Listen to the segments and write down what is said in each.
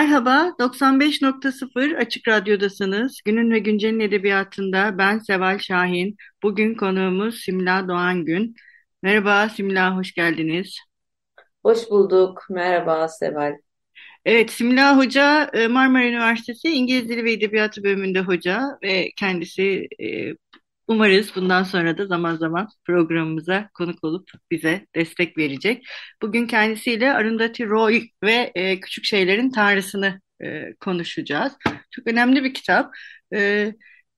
Merhaba, 95.0 Açık Radyo'dasınız. Günün ve Güncel'in edebiyatında ben Seval Şahin. Bugün konuğumuz Simla Doğan Gün. Merhaba Simla, hoş geldiniz. Hoş bulduk. Merhaba Seval. Evet, Simla Hoca e, Marmara Üniversitesi İngiliz Dili ve Edebiyatı bölümünde hoca ve kendisi e, umarız bundan sonra da zaman zaman programımıza konuk olup bize destek verecek. Bugün kendisiyle Arundhati Roy ve e, Küçük Şeylerin Tanrısını konuşacağız. Çok önemli bir kitap.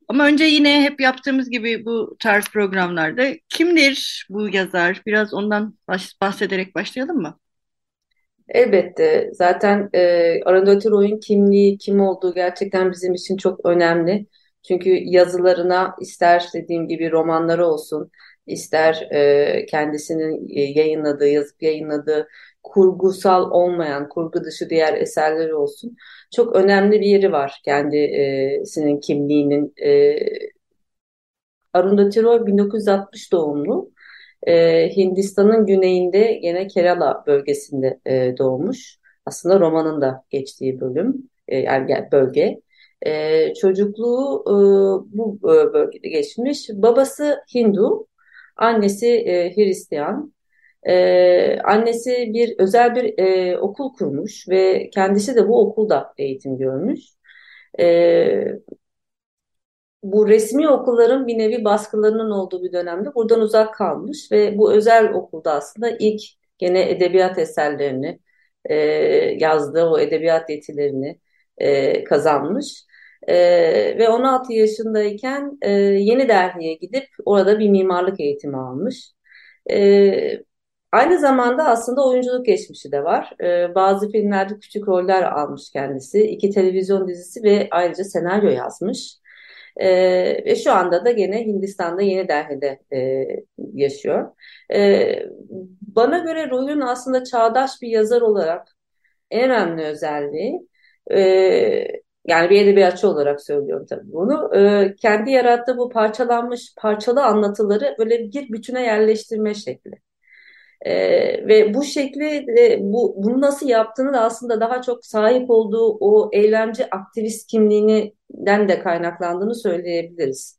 Ama önce yine hep yaptığımız gibi bu tarz programlarda kimdir bu yazar? Biraz ondan bahsederek başlayalım mı? Elbette. Zaten e, Arundhati Roy'un kimliği, kim olduğu gerçekten bizim için çok önemli. Çünkü yazılarına ister dediğim gibi romanları olsun, ister e, kendisinin e, yayınladığı, yazıp yayınladığı kurgusal olmayan, kurgu dışı diğer eserleri olsun. Çok önemli bir yeri var kendisinin kimliğinin. E, Arundhati Roy 1960 doğumlu e, Hindistan'ın güneyinde yine Kerala bölgesinde e, doğmuş. Aslında romanın da geçtiği bölüm, e, yani bölge. E, çocukluğu e, bu e, bölgede geçmiş. Babası Hindu, annesi e, Hristiyan. E, annesi bir özel bir e, okul kurmuş ve kendisi de bu okulda eğitim görmüş. E, bu resmi okulların bir nevi baskılarının olduğu bir dönemde buradan uzak kalmış ve bu özel okulda aslında ilk gene edebiyat eserlerini e, yazdığı o edebiyat yetilerini e, kazanmış. E, ve 16 yaşındayken e, Yeni Delhi'ye gidip orada bir mimarlık eğitimi almış. E, aynı zamanda aslında oyunculuk geçmişi de var. E, bazı filmlerde küçük roller almış kendisi. İki televizyon dizisi ve ayrıca senaryo yazmış. E, ve şu anda da gene Hindistan'da Yeni Delhi'de e, yaşıyor. E, bana göre Ruy'un aslında çağdaş bir yazar olarak en önemli özelliği e, yani bir edebiyatçı olarak söylüyorum tabii bunu. E, kendi yarattığı bu parçalanmış parçalı anlatıları böyle bir bütüne yerleştirme şekli. E, ve bu şekli e, bu bunu nasıl yaptığını da aslında daha çok sahip olduğu o eylemci aktivist kimliğinden de kaynaklandığını söyleyebiliriz.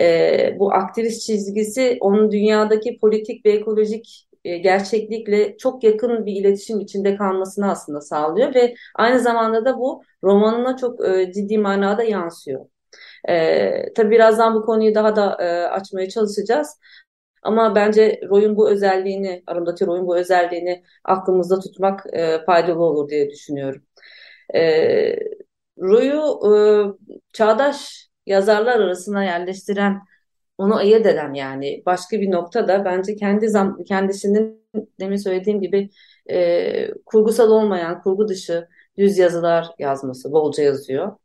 E, bu aktivist çizgisi onun dünyadaki politik ve ekolojik e, gerçeklikle çok yakın bir iletişim içinde kalmasını aslında sağlıyor ve aynı zamanda da bu romanına çok e, ciddi manada yansıyor. E, tabii birazdan bu konuyu daha da e, açmaya çalışacağız. Ama bence Roy'un bu özelliğini, Arundhati Roy'un bu özelliğini aklımızda tutmak e, faydalı olur diye düşünüyorum. E, Roy'u e, çağdaş yazarlar arasına yerleştiren, onu ayırt eden yani başka bir nokta da bence kendi zam kendisinin demin söylediğim gibi e, kurgusal olmayan, kurgu dışı düz yazılar yazması, bolca yazıyor.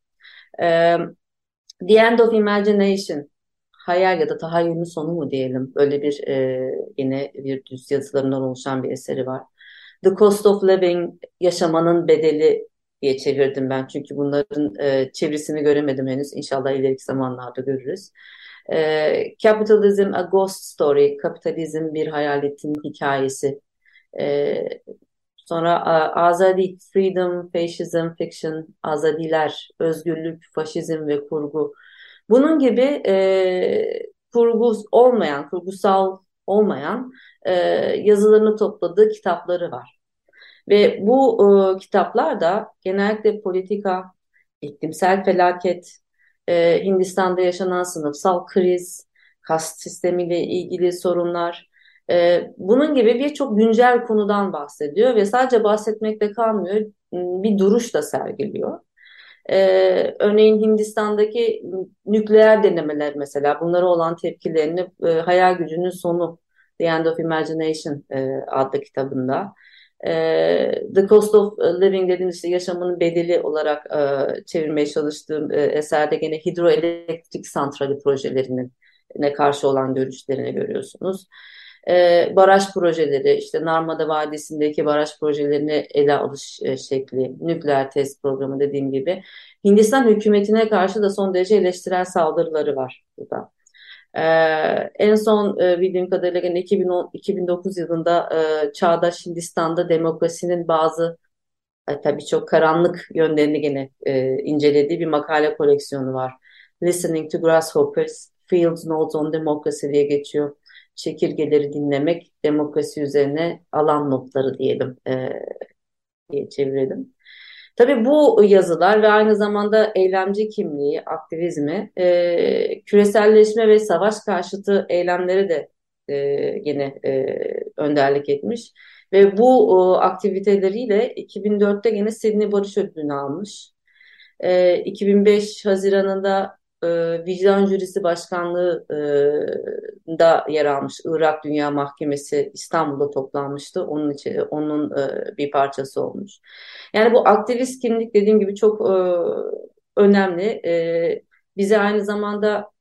E, The End of Imagination hayal ya da tahayyülün sonu mu diyelim böyle bir e, yine bir düz yazılarından oluşan bir eseri var. The Cost of Living yaşamanın bedeli diye çevirdim ben çünkü bunların e, çevirisini göremedim henüz İnşallah ileriki zamanlarda görürüz. E, Capitalism a Ghost Story, kapitalizm bir hayaletin hikayesi. E, sonra Azadi, Freedom, Fascism, Fiction, Azadiler, Özgürlük, Faşizm ve Kurgu. Bunun gibi e, kurgu olmayan, kurgusal olmayan e, yazılarını topladığı kitapları var. Ve bu e, kitaplar da genellikle politika, iklimsel felaket, e, Hindistan'da yaşanan sınıfsal kriz, kast sistemiyle ilgili sorunlar, e, bunun gibi birçok güncel konudan bahsediyor ve sadece bahsetmekle kalmıyor, bir duruş da sergiliyor. Ee, örneğin Hindistan'daki nükleer denemeler mesela bunlara olan tepkilerini e, Hayal Gücünün Sonu The End of Imagination e, adlı kitabında The Cost of Living dediğimiz işte yaşamının bedeli olarak e, çevirmeye çalıştığım e, eserde gene hidroelektrik santrali projelerinin karşı olan görüşlerini görüyorsunuz. E, baraj projeleri, işte Narmada Vadisi'ndeki baraj projelerini ele alış e, şekli, nükleer test programı dediğim gibi. Hindistan hükümetine karşı da son derece eleştirel saldırıları var burada. Ee, en son e, bildiğim kadarıyla 2010, 2009 yılında e, Çağdaş Hindistan'da demokrasinin bazı e, tabii çok karanlık yönlerini gene e, incelediği bir makale koleksiyonu var. Listening to Grasshoppers, Fields Notes on Democracy diye geçiyor. Çekirgeleri dinlemek, demokrasi üzerine alan notları diyelim e, diye çevirelim. Tabii bu yazılar ve aynı zamanda eylemci kimliği, aktivizmi, e, küreselleşme ve savaş karşıtı eylemleri de e, yine e, önderlik etmiş. Ve bu e, aktiviteleriyle 2004'te yine Sydney Barış Ödülünü almış. E, 2005 Haziran'ında e, vicdan jürisi başkanlığı e, yer almış. Irak Dünya Mahkemesi İstanbul'da toplanmıştı. Onun için onun e, bir parçası olmuş. Yani bu aktivist kimlik dediğim gibi çok e, önemli. E, bize aynı zamanda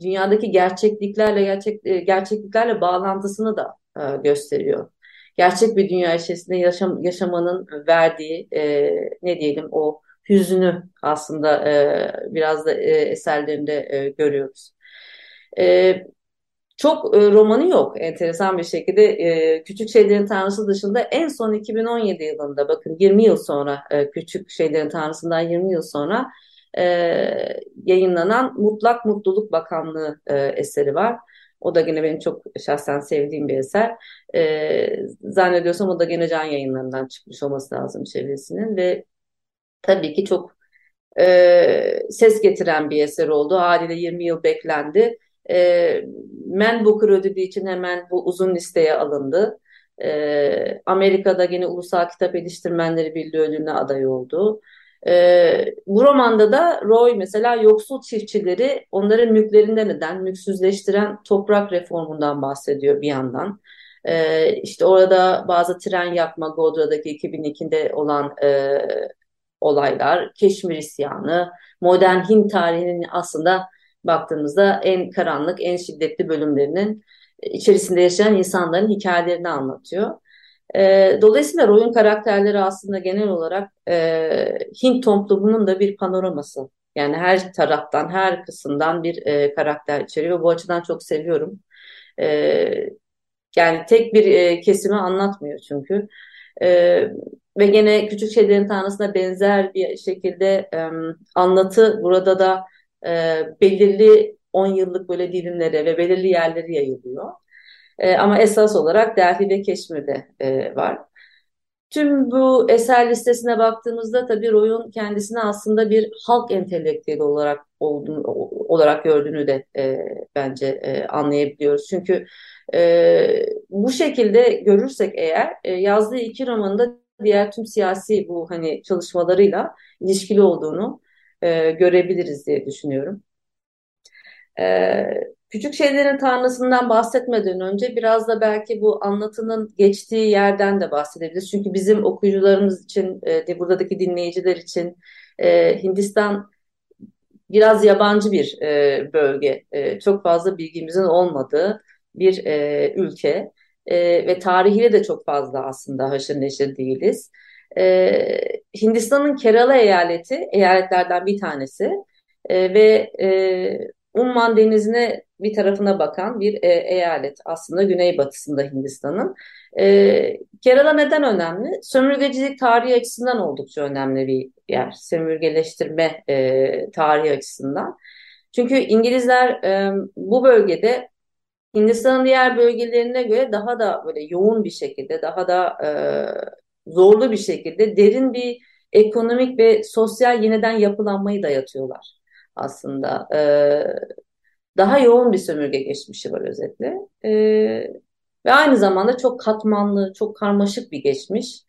dünyadaki gerçekliklerle gerçek e, gerçekliklerle bağlantısını da e, gösteriyor. Gerçek bir dünya içerisinde yaşam, yaşamanın verdiği e, ne diyelim o hüznü aslında e, biraz da e, eserlerinde e, görüyoruz. E, çok e, romanı yok enteresan bir şekilde. E, Küçük Şeylerin Tanrısı dışında en son 2017 yılında bakın 20 yıl sonra e, Küçük Şeylerin Tanrısı'ndan 20 yıl sonra e, yayınlanan Mutlak Mutluluk Bakanlığı e, eseri var. O da yine benim çok şahsen sevdiğim bir eser. E, zannediyorsam o da gene can yayınlarından çıkmış olması lazım çevirisinin ve tabii ki çok e, ses getiren bir eser oldu. Haliyle 20 yıl beklendi. E, Man Booker ödülü için hemen bu uzun listeye alındı. E, Amerika'da yine Ulusal Kitap Eleştirmenleri Birliği ödülüne aday oldu. E, bu romanda da Roy mesela yoksul çiftçileri onların mülklerinden neden mülksüzleştiren toprak reformundan bahsediyor bir yandan. E, işte orada bazı tren yakma Godra'daki 2002'de olan e, olaylar, Keşmir isyanı, modern Hint tarihinin aslında baktığımızda en karanlık, en şiddetli bölümlerinin içerisinde yaşayan insanların hikayelerini anlatıyor. E, dolayısıyla Roy'un karakterleri aslında genel olarak e, Hint toplumunun da bir panoraması. Yani her taraftan, her kısımdan bir e, karakter içeriyor. Bu açıdan çok seviyorum. E, yani tek bir e, kesimi anlatmıyor çünkü. E, ve gene Küçük Şeylerin Tanrısı'na benzer bir şekilde e, anlatı burada da e, belirli 10 yıllık böyle dilimlere ve belirli yerleri yayılıyor. E, ama esas olarak Delhi ve Keşmir'de e, var. Tüm bu eser listesine baktığımızda tabii Roy'un kendisini aslında bir halk entelektüeli olarak olduğunu, olarak gördüğünü de e, bence e, anlayabiliyoruz. Çünkü e, bu şekilde görürsek eğer e, yazdığı iki romanında diğer tüm siyasi bu hani çalışmalarıyla ilişkili olduğunu e, görebiliriz diye düşünüyorum. E, küçük şeylerin tanrısından bahsetmeden önce biraz da belki bu anlatının geçtiği yerden de bahsedebiliriz. Çünkü bizim okuyucularımız için, e, buradaki dinleyiciler için e, Hindistan biraz yabancı bir e, bölge. E, çok fazla bilgimizin olmadığı bir e, ülke e, ve tarihiyle de çok fazla aslında haşır neşir değiliz. E, Hindistan'ın Kerala eyaleti eyaletlerden bir tanesi e, ve e, Umman Denizi'ne bir tarafına bakan bir e, eyalet aslında güneybatısında Hindistan'ın. E, Kerala neden önemli? Sömürgecilik tarihi açısından oldukça önemli bir yer. Sömürgeleştirme e, tarihi açısından. Çünkü İngilizler e, bu bölgede Hindistan'ın diğer bölgelerine göre daha da böyle yoğun bir şekilde, daha da e, zorlu bir şekilde derin bir ekonomik ve sosyal yeniden yapılanmayı dayatıyorlar aslında. E, daha yoğun bir sömürge geçmişi var özetle. E, ve aynı zamanda çok katmanlı, çok karmaşık bir geçmiş.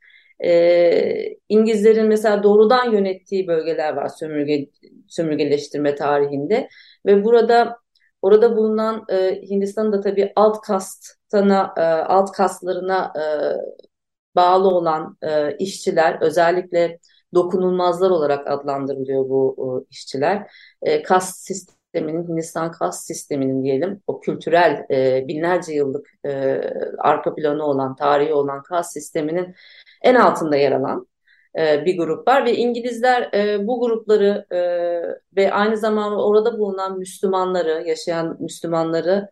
E, İngilizlerin mesela doğrudan yönettiği bölgeler var sömürge, sömürgeleştirme tarihinde ve burada orada bulunan e, Hindistan'ın tabii alt kastına, e, alt kastlarına e, bağlı olan e, işçiler özellikle dokunulmazlar olarak adlandırılıyor bu e, işçiler. E, kast sisteminin, Hindistan kast sisteminin diyelim o kültürel e, binlerce yıllık e, arka planı olan, tarihi olan kast sisteminin en altında yer alan e, bir grup var ve İngilizler e, bu grupları e, ve aynı zamanda orada bulunan Müslümanları, yaşayan Müslümanları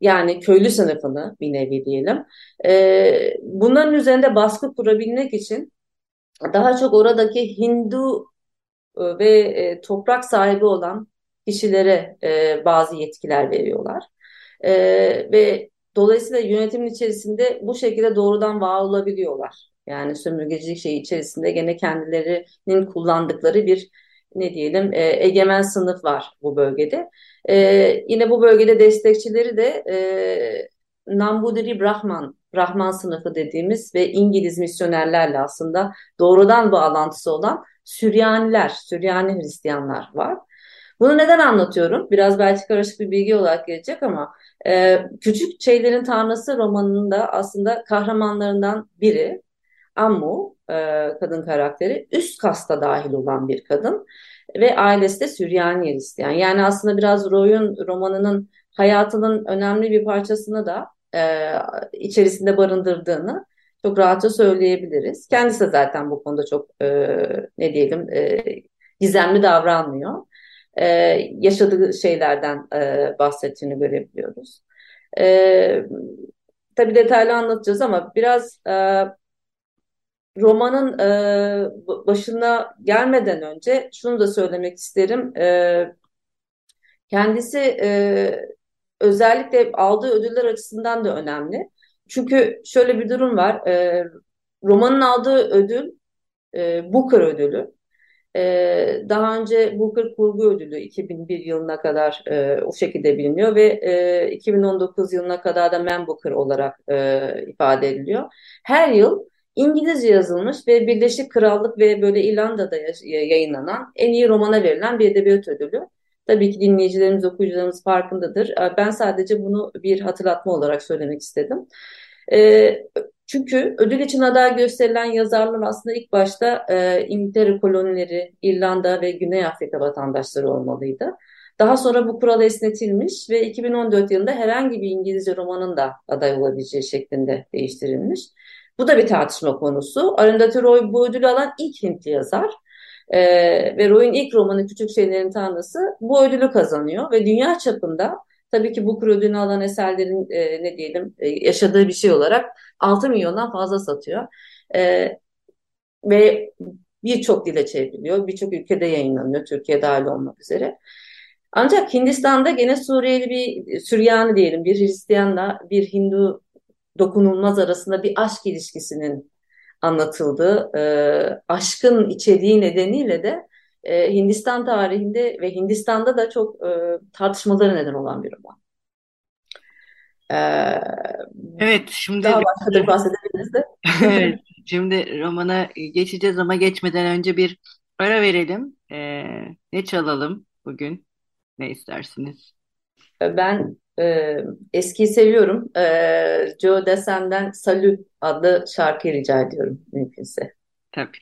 yani köylü sınıfını bir nevi diyelim. Bunların üzerinde baskı kurabilmek için daha çok oradaki Hindu ve toprak sahibi olan kişilere bazı yetkiler veriyorlar. Ve dolayısıyla yönetimin içerisinde bu şekilde doğrudan var olabiliyorlar. Yani sömürgecilik şeyi içerisinde gene kendilerinin kullandıkları bir ne diyelim e, egemen sınıf var bu bölgede. E, yine bu bölgede destekçileri de e, Nambudiri Brahman, Brahman sınıfı dediğimiz ve İngiliz misyonerlerle aslında doğrudan bağlantısı olan Süryaniler, Süryani Hristiyanlar var. Bunu neden anlatıyorum? Biraz belki karışık bir bilgi olarak gelecek ama e, Küçük Şeylerin Tanrısı romanının da aslında kahramanlarından biri. Ammu e, kadın karakteri üst kasta dahil olan bir kadın ve ailesi de Süryani Hristiyan. Yani aslında biraz Roy'un romanının hayatının önemli bir parçasını da e, içerisinde barındırdığını çok rahatça söyleyebiliriz. Kendisi de zaten bu konuda çok e, ne diyelim e, gizemli davranmıyor. E, yaşadığı şeylerden e, bahsettiğini görebiliyoruz. E, tabii detaylı anlatacağız ama biraz e, romanın e, başına gelmeden önce şunu da söylemek isterim. E, kendisi e, özellikle aldığı ödüller açısından da önemli. Çünkü şöyle bir durum var. E, romanın aldığı ödül e, Booker ödülü. E, daha önce Booker Kurgu Ödülü 2001 yılına kadar e, o şekilde biliniyor ve e, 2019 yılına kadar da Man Booker olarak e, ifade ediliyor. Her yıl İngilizce yazılmış ve Birleşik Krallık ve böyle İrlanda'da yayınlanan en iyi romana verilen bir edebiyat ödülü. Tabii ki dinleyicilerimiz, okuyucularımız farkındadır. Ben sadece bunu bir hatırlatma olarak söylemek istedim. Ee, çünkü ödül için aday gösterilen yazarlar aslında ilk başta e, İngiltere kolonileri, İrlanda ve Güney Afrika vatandaşları olmalıydı. Daha sonra bu kural esnetilmiş ve 2014 yılında herhangi bir İngilizce romanın da aday olabileceği şeklinde değiştirilmiş. Bu da bir tartışma konusu. Arundhati Roy bu ödülü alan ilk Hintli yazar. E, ve Roy'un ilk romanı Küçük Şeylerin Tanrısı bu ödülü kazanıyor ve dünya çapında tabii ki bu ödülünü alan eserlerin e, ne diyelim e, yaşadığı bir şey olarak 6 milyondan fazla satıyor. E, ve birçok dile çevriliyor, birçok ülkede yayınlanıyor, Türkiye dahil olmak üzere. Ancak Hindistan'da gene Suriyeli bir Süryani diyelim bir Hristiyanla bir Hindu dokunulmaz arasında bir aşk ilişkisinin anlatıldığı e, aşkın içeriği nedeniyle de e, Hindistan tarihinde ve Hindistan'da da çok e, tartışmalara neden olan bir roman. E, evet, şimdi daha başka bahsedebiliriz de. evet, şimdi romana geçeceğiz ama geçmeden önce bir ara verelim. E, ne çalalım bugün? Ne istersiniz? Ben e, eskiyi seviyorum. E, Joe Dassin'den Salü adlı şarkı rica ediyorum mümkünse. Tabii.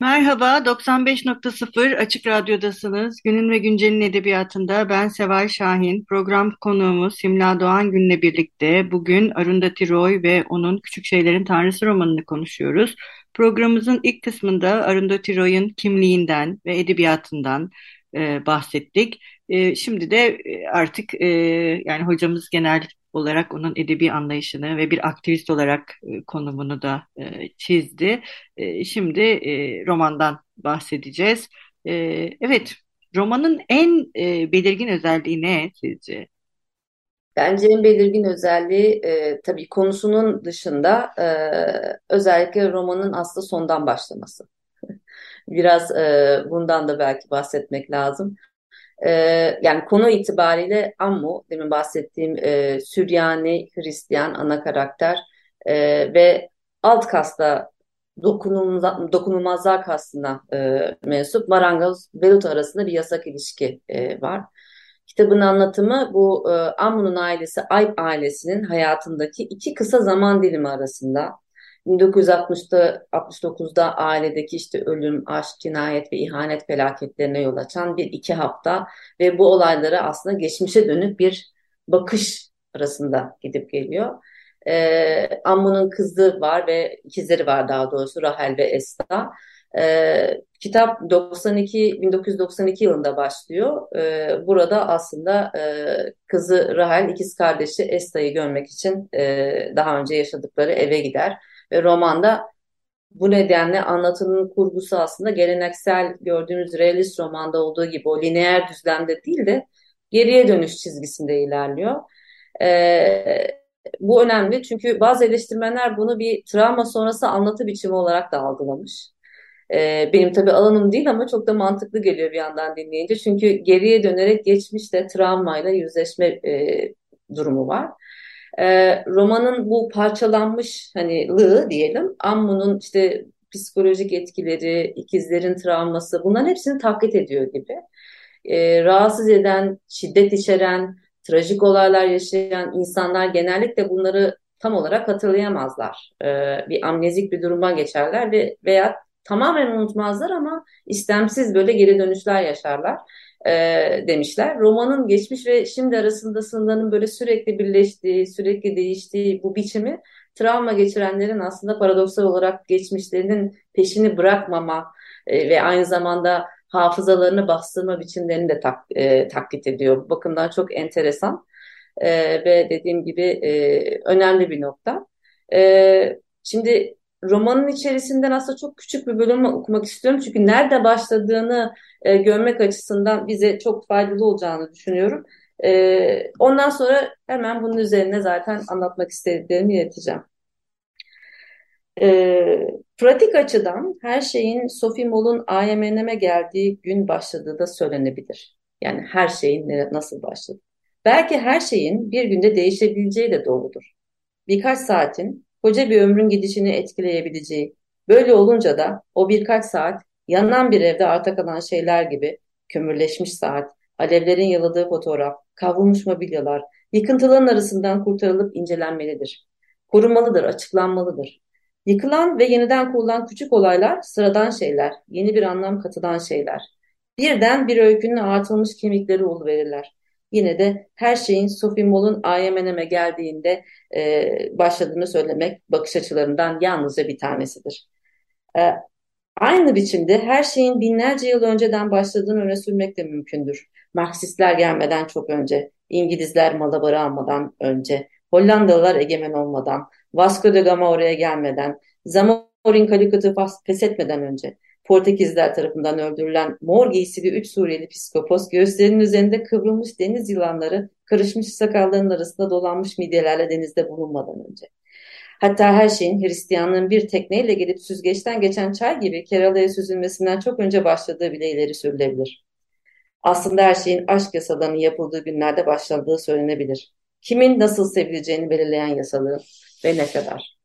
Merhaba, 95.0 Açık Radyo'dasınız. Günün ve Güncel'in edebiyatında ben Seval Şahin. Program konuğumuz Simla Doğan Gün'le birlikte bugün Arundhati Roy ve onun Küçük Şeylerin Tanrısı romanını konuşuyoruz. Programımızın ilk kısmında Arundhati Roy'un kimliğinden ve edebiyatından e, bahsettik. E, şimdi de e, artık e, yani hocamız genel olarak onun edebi anlayışını ve bir aktivist olarak e, konumunu da e, çizdi. E, şimdi e, romandan bahsedeceğiz. E, evet, romanın en e, belirgin özelliği ne sizce? Bence en belirgin özelliği e, tabii konusunun dışında e, özellikle romanın aslı sondan başlaması. Biraz e, bundan da belki bahsetmek lazım. E, yani konu itibariyle Ammu, demin bahsettiğim e, Süryani Hristiyan ana karakter e, ve alt kasta dokunulmaz, dokunulmazlığa kastına e, mensup marangoz Velut arasında bir yasak ilişki e, var. Kitabın anlatımı bu e, Amun'un ailesi Ayb ailesinin hayatındaki iki kısa zaman dilimi arasında 1960'da 69'da ailedeki işte ölüm, aşk, cinayet ve ihanet felaketlerine yol açan bir iki hafta ve bu olaylara aslında geçmişe dönük bir bakış arasında gidip geliyor. Ee, Ammun'un kızı var ve ikizleri var daha doğrusu Rahel ve Esta. Ee, kitap 92 1992 yılında başlıyor. Ee, burada aslında e, kızı Rahel ikiz kardeşi Esta'yı görmek için e, daha önce yaşadıkları eve gider ve romanda bu nedenle anlatının kurgusu aslında geleneksel gördüğümüz realist romanda olduğu gibi o lineer düzlemde değil de geriye dönüş çizgisinde ilerliyor. Ee, bu önemli çünkü bazı eleştirmenler bunu bir travma sonrası anlatı biçimi olarak da algılamış. Ee, benim tabii alanım değil ama çok da mantıklı geliyor bir yandan dinleyince. Çünkü geriye dönerek geçmişte travmayla yüzleşme e, durumu var. E, romanın bu parçalanmış hani lığı diyelim, Ammu'nun işte psikolojik etkileri, ikizlerin travması bunların hepsini taklit ediyor gibi. E, rahatsız eden, şiddet içeren, trajik olaylar yaşayan insanlar genellikle bunları tam olarak hatırlayamazlar. E, bir amnezik bir duruma geçerler ve veya tamamen unutmazlar ama istemsiz böyle geri dönüşler yaşarlar e, demişler. Romanın geçmiş ve şimdi arasında sınırların böyle sürekli birleştiği, sürekli değiştiği bu biçimi travma geçirenlerin aslında paradoksal olarak geçmişlerinin peşini bırakmama e, ve aynı zamanda hafızalarını bastırma biçimlerini de tak, e, taklit ediyor. Bu bakımdan çok enteresan e, ve dediğim gibi e, önemli bir nokta. E, şimdi romanın içerisinden aslında çok küçük bir bölüm okumak istiyorum. Çünkü nerede başladığını e, görmek açısından bize çok faydalı olacağını düşünüyorum. E, ondan sonra hemen bunun üzerine zaten anlatmak istediklerimi ileteceğim. E, pratik açıdan her şeyin Sophie Moll'un IMNM'e geldiği gün başladığı da söylenebilir. Yani her şeyin nasıl başladı. Belki her şeyin bir günde değişebileceği de doğrudur. Birkaç saatin koca bir ömrün gidişini etkileyebileceği. Böyle olunca da o birkaç saat yanan bir evde arta kalan şeyler gibi kömürleşmiş saat, alevlerin yaladığı fotoğraf, kavrulmuş mobilyalar, yıkıntıların arasından kurtarılıp incelenmelidir. Korunmalıdır, açıklanmalıdır. Yıkılan ve yeniden kurulan küçük olaylar sıradan şeyler, yeni bir anlam katılan şeyler. Birden bir öykünün artılmış kemikleri verirler. Yine de her şeyin Sophie Moll'un IMNM'e geldiğinde e, başladığını söylemek bakış açılarından yalnızca bir tanesidir. E, aynı biçimde her şeyin binlerce yıl önceden başladığını öne sürmek de mümkündür. Marksistler gelmeden çok önce, İngilizler Malabar'ı almadan önce, Hollandalılar egemen olmadan, Vasco da Gama oraya gelmeden, Zamorin Kalikat'ı pes etmeden önce, Portekizler tarafından öldürülen mor giysili üç Suriyeli psikopos göğüslerinin üzerinde kıvrılmış deniz yılanları karışmış sakallarının arasında dolanmış midyelerle denizde bulunmadan önce. Hatta her şeyin Hristiyanlığın bir tekneyle gelip süzgeçten geçen çay gibi Kerala'ya süzülmesinden çok önce başladığı bile ileri sürülebilir. Aslında her şeyin aşk yasalarının yapıldığı günlerde başladığı söylenebilir. Kimin nasıl sevileceğini belirleyen yasaları ve ne kadar.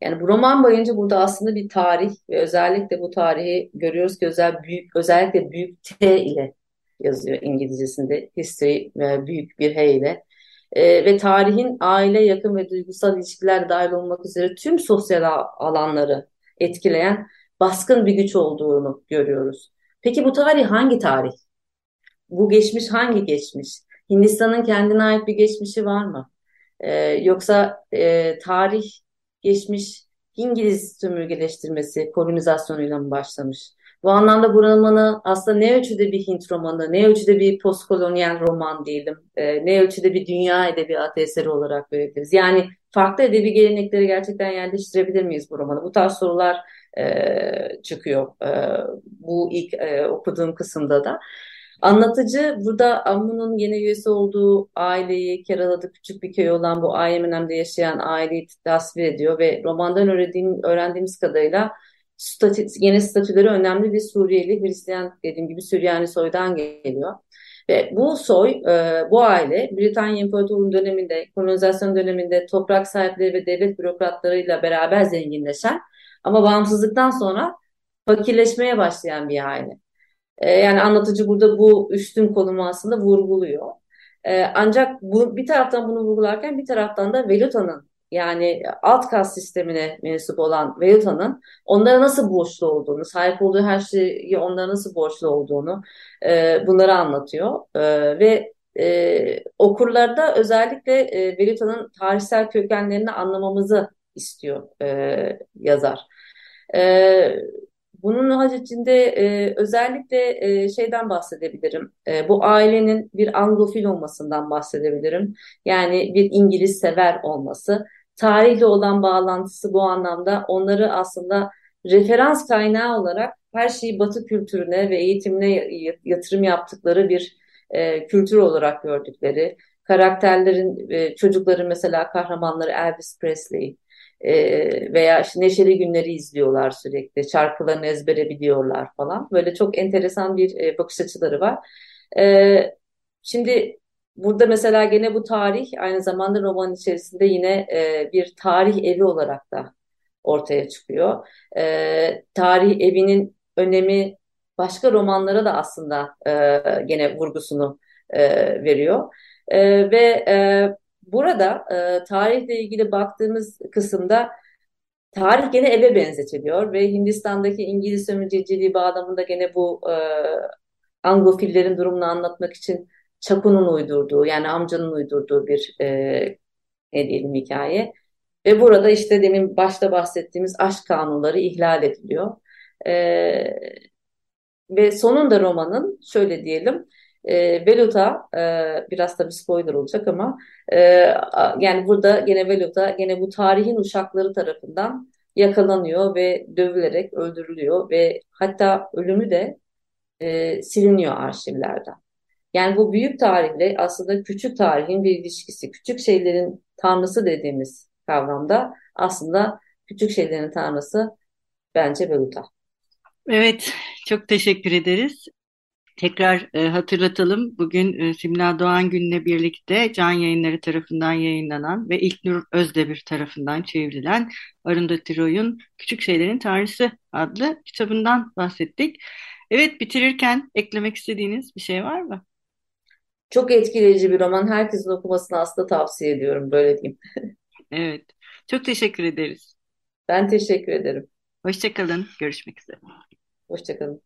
Yani bu roman boyunca burada aslında bir tarih ve özellikle bu tarihi görüyoruz ki özel büyük özellikle büyük T ile yazıyor İngilizcesinde history büyük bir H ile e, ve tarihin aile yakın ve duygusal ilişkiler dahil olmak üzere tüm sosyal alanları etkileyen baskın bir güç olduğunu görüyoruz. Peki bu tarih hangi tarih? Bu geçmiş hangi geçmiş? Hindistan'ın kendine ait bir geçmişi var mı? Ee, yoksa e, tarih geçmiş İngiliz sömürgeleştirmesi kolonizasyonuyla mı başlamış? Bu anlamda bu romanı aslında ne ölçüde bir Hint romanı, ne ölçüde bir postkolonyal roman diyelim, e, ne ölçüde bir dünya edebiyatı eseri olarak görebiliriz. Yani farklı edebi gelenekleri gerçekten yerleştirebilir miyiz bu romanı? Bu tarz sorular e, çıkıyor e, bu ilk e, okuduğum kısımda da. Anlatıcı burada Ammun'un yeni üyesi olduğu aileyi, Kerala'da küçük bir köy olan bu Ayemenem'de yaşayan aileyi tasvir ediyor ve romandan öğrendiğim, öğrendiğimiz kadarıyla statü, yeni statüleri önemli bir Suriyeli, Hristiyan dediğim gibi Süryani soydan geliyor. Ve bu soy, e, bu aile Britanya İmparatorluğu döneminde, kolonizasyon döneminde toprak sahipleri ve devlet bürokratlarıyla beraber zenginleşen Ama bağımsızlıktan sonra fakirleşmeye başlayan bir aile. E, yani anlatıcı burada bu üstün konumu aslında vurguluyor. E, ancak bu, bir taraftan bunu vurgularken bir taraftan da Veluta'nın yani alt kas sistemine mensup olan Veluta'nın onlara nasıl borçlu olduğunu, sahip olduğu her şeyi onlara nasıl borçlu olduğunu e, bunları anlatıyor. E, ve e, okurlarda özellikle e, Veluta'nın tarihsel kökenlerini anlamamızı istiyor yazar. E, bunun haricinde e, özellikle e, şeyden bahsedebilirim. E, bu ailenin bir Anglofil olmasından bahsedebilirim. Yani bir İngiliz sever olması. Tarihle olan bağlantısı bu anlamda onları aslında referans kaynağı olarak her şeyi Batı kültürüne ve eğitimine yatırım yaptıkları bir e, kültür olarak gördükleri. Karakterlerin, e, çocukların mesela kahramanları Elvis Presley, e, veya işte Neşeli Günleri izliyorlar sürekli. Şarkılarını ezbere biliyorlar falan. Böyle çok enteresan bir e, bakış açıları var. E, şimdi burada mesela gene bu tarih aynı zamanda roman içerisinde yine e, bir tarih evi olarak da ortaya çıkıyor. E, tarih evinin önemi başka romanlara da aslında e, gene vurgusunu e, veriyor. E, ve e, Burada e, tarihle ilgili baktığımız kısımda tarih gene eve benzetiliyor ve Hindistan'daki İngiliz sömürgeciliği bağlamında gene bu e, Anglofillerin durumunu anlatmak için Çaku'nun uydurduğu yani amcanın uydurduğu bir e, ne diyelim hikaye. Ve burada işte demin başta bahsettiğimiz aşk kanunları ihlal ediliyor. E, ve sonunda romanın şöyle diyelim e, Veluta e, biraz tabii spoiler olacak ama e, yani burada gene Veluta gene bu tarihin uşakları tarafından yakalanıyor ve dövülerek öldürülüyor ve hatta ölümü de e, siliniyor arşivlerden. Yani bu büyük tarihle aslında küçük tarihin bir ilişkisi. Küçük şeylerin tanrısı dediğimiz kavramda aslında küçük şeylerin tanrısı bence Veluta. Evet, çok teşekkür ederiz. Tekrar e, hatırlatalım. Bugün e, Simla Doğan Gün'le birlikte Can Yayınları tarafından yayınlanan ve İlknur Özdemir tarafından çevrilen Arundhati Roy'un Küçük Şeylerin Tanrısı adlı kitabından bahsettik. Evet, bitirirken eklemek istediğiniz bir şey var mı? Çok etkileyici bir roman. Herkesin okumasını aslında tavsiye ediyorum, böyle diyeyim. Evet, çok teşekkür ederiz. Ben teşekkür ederim. Hoşçakalın, görüşmek üzere. Hoşçakalın.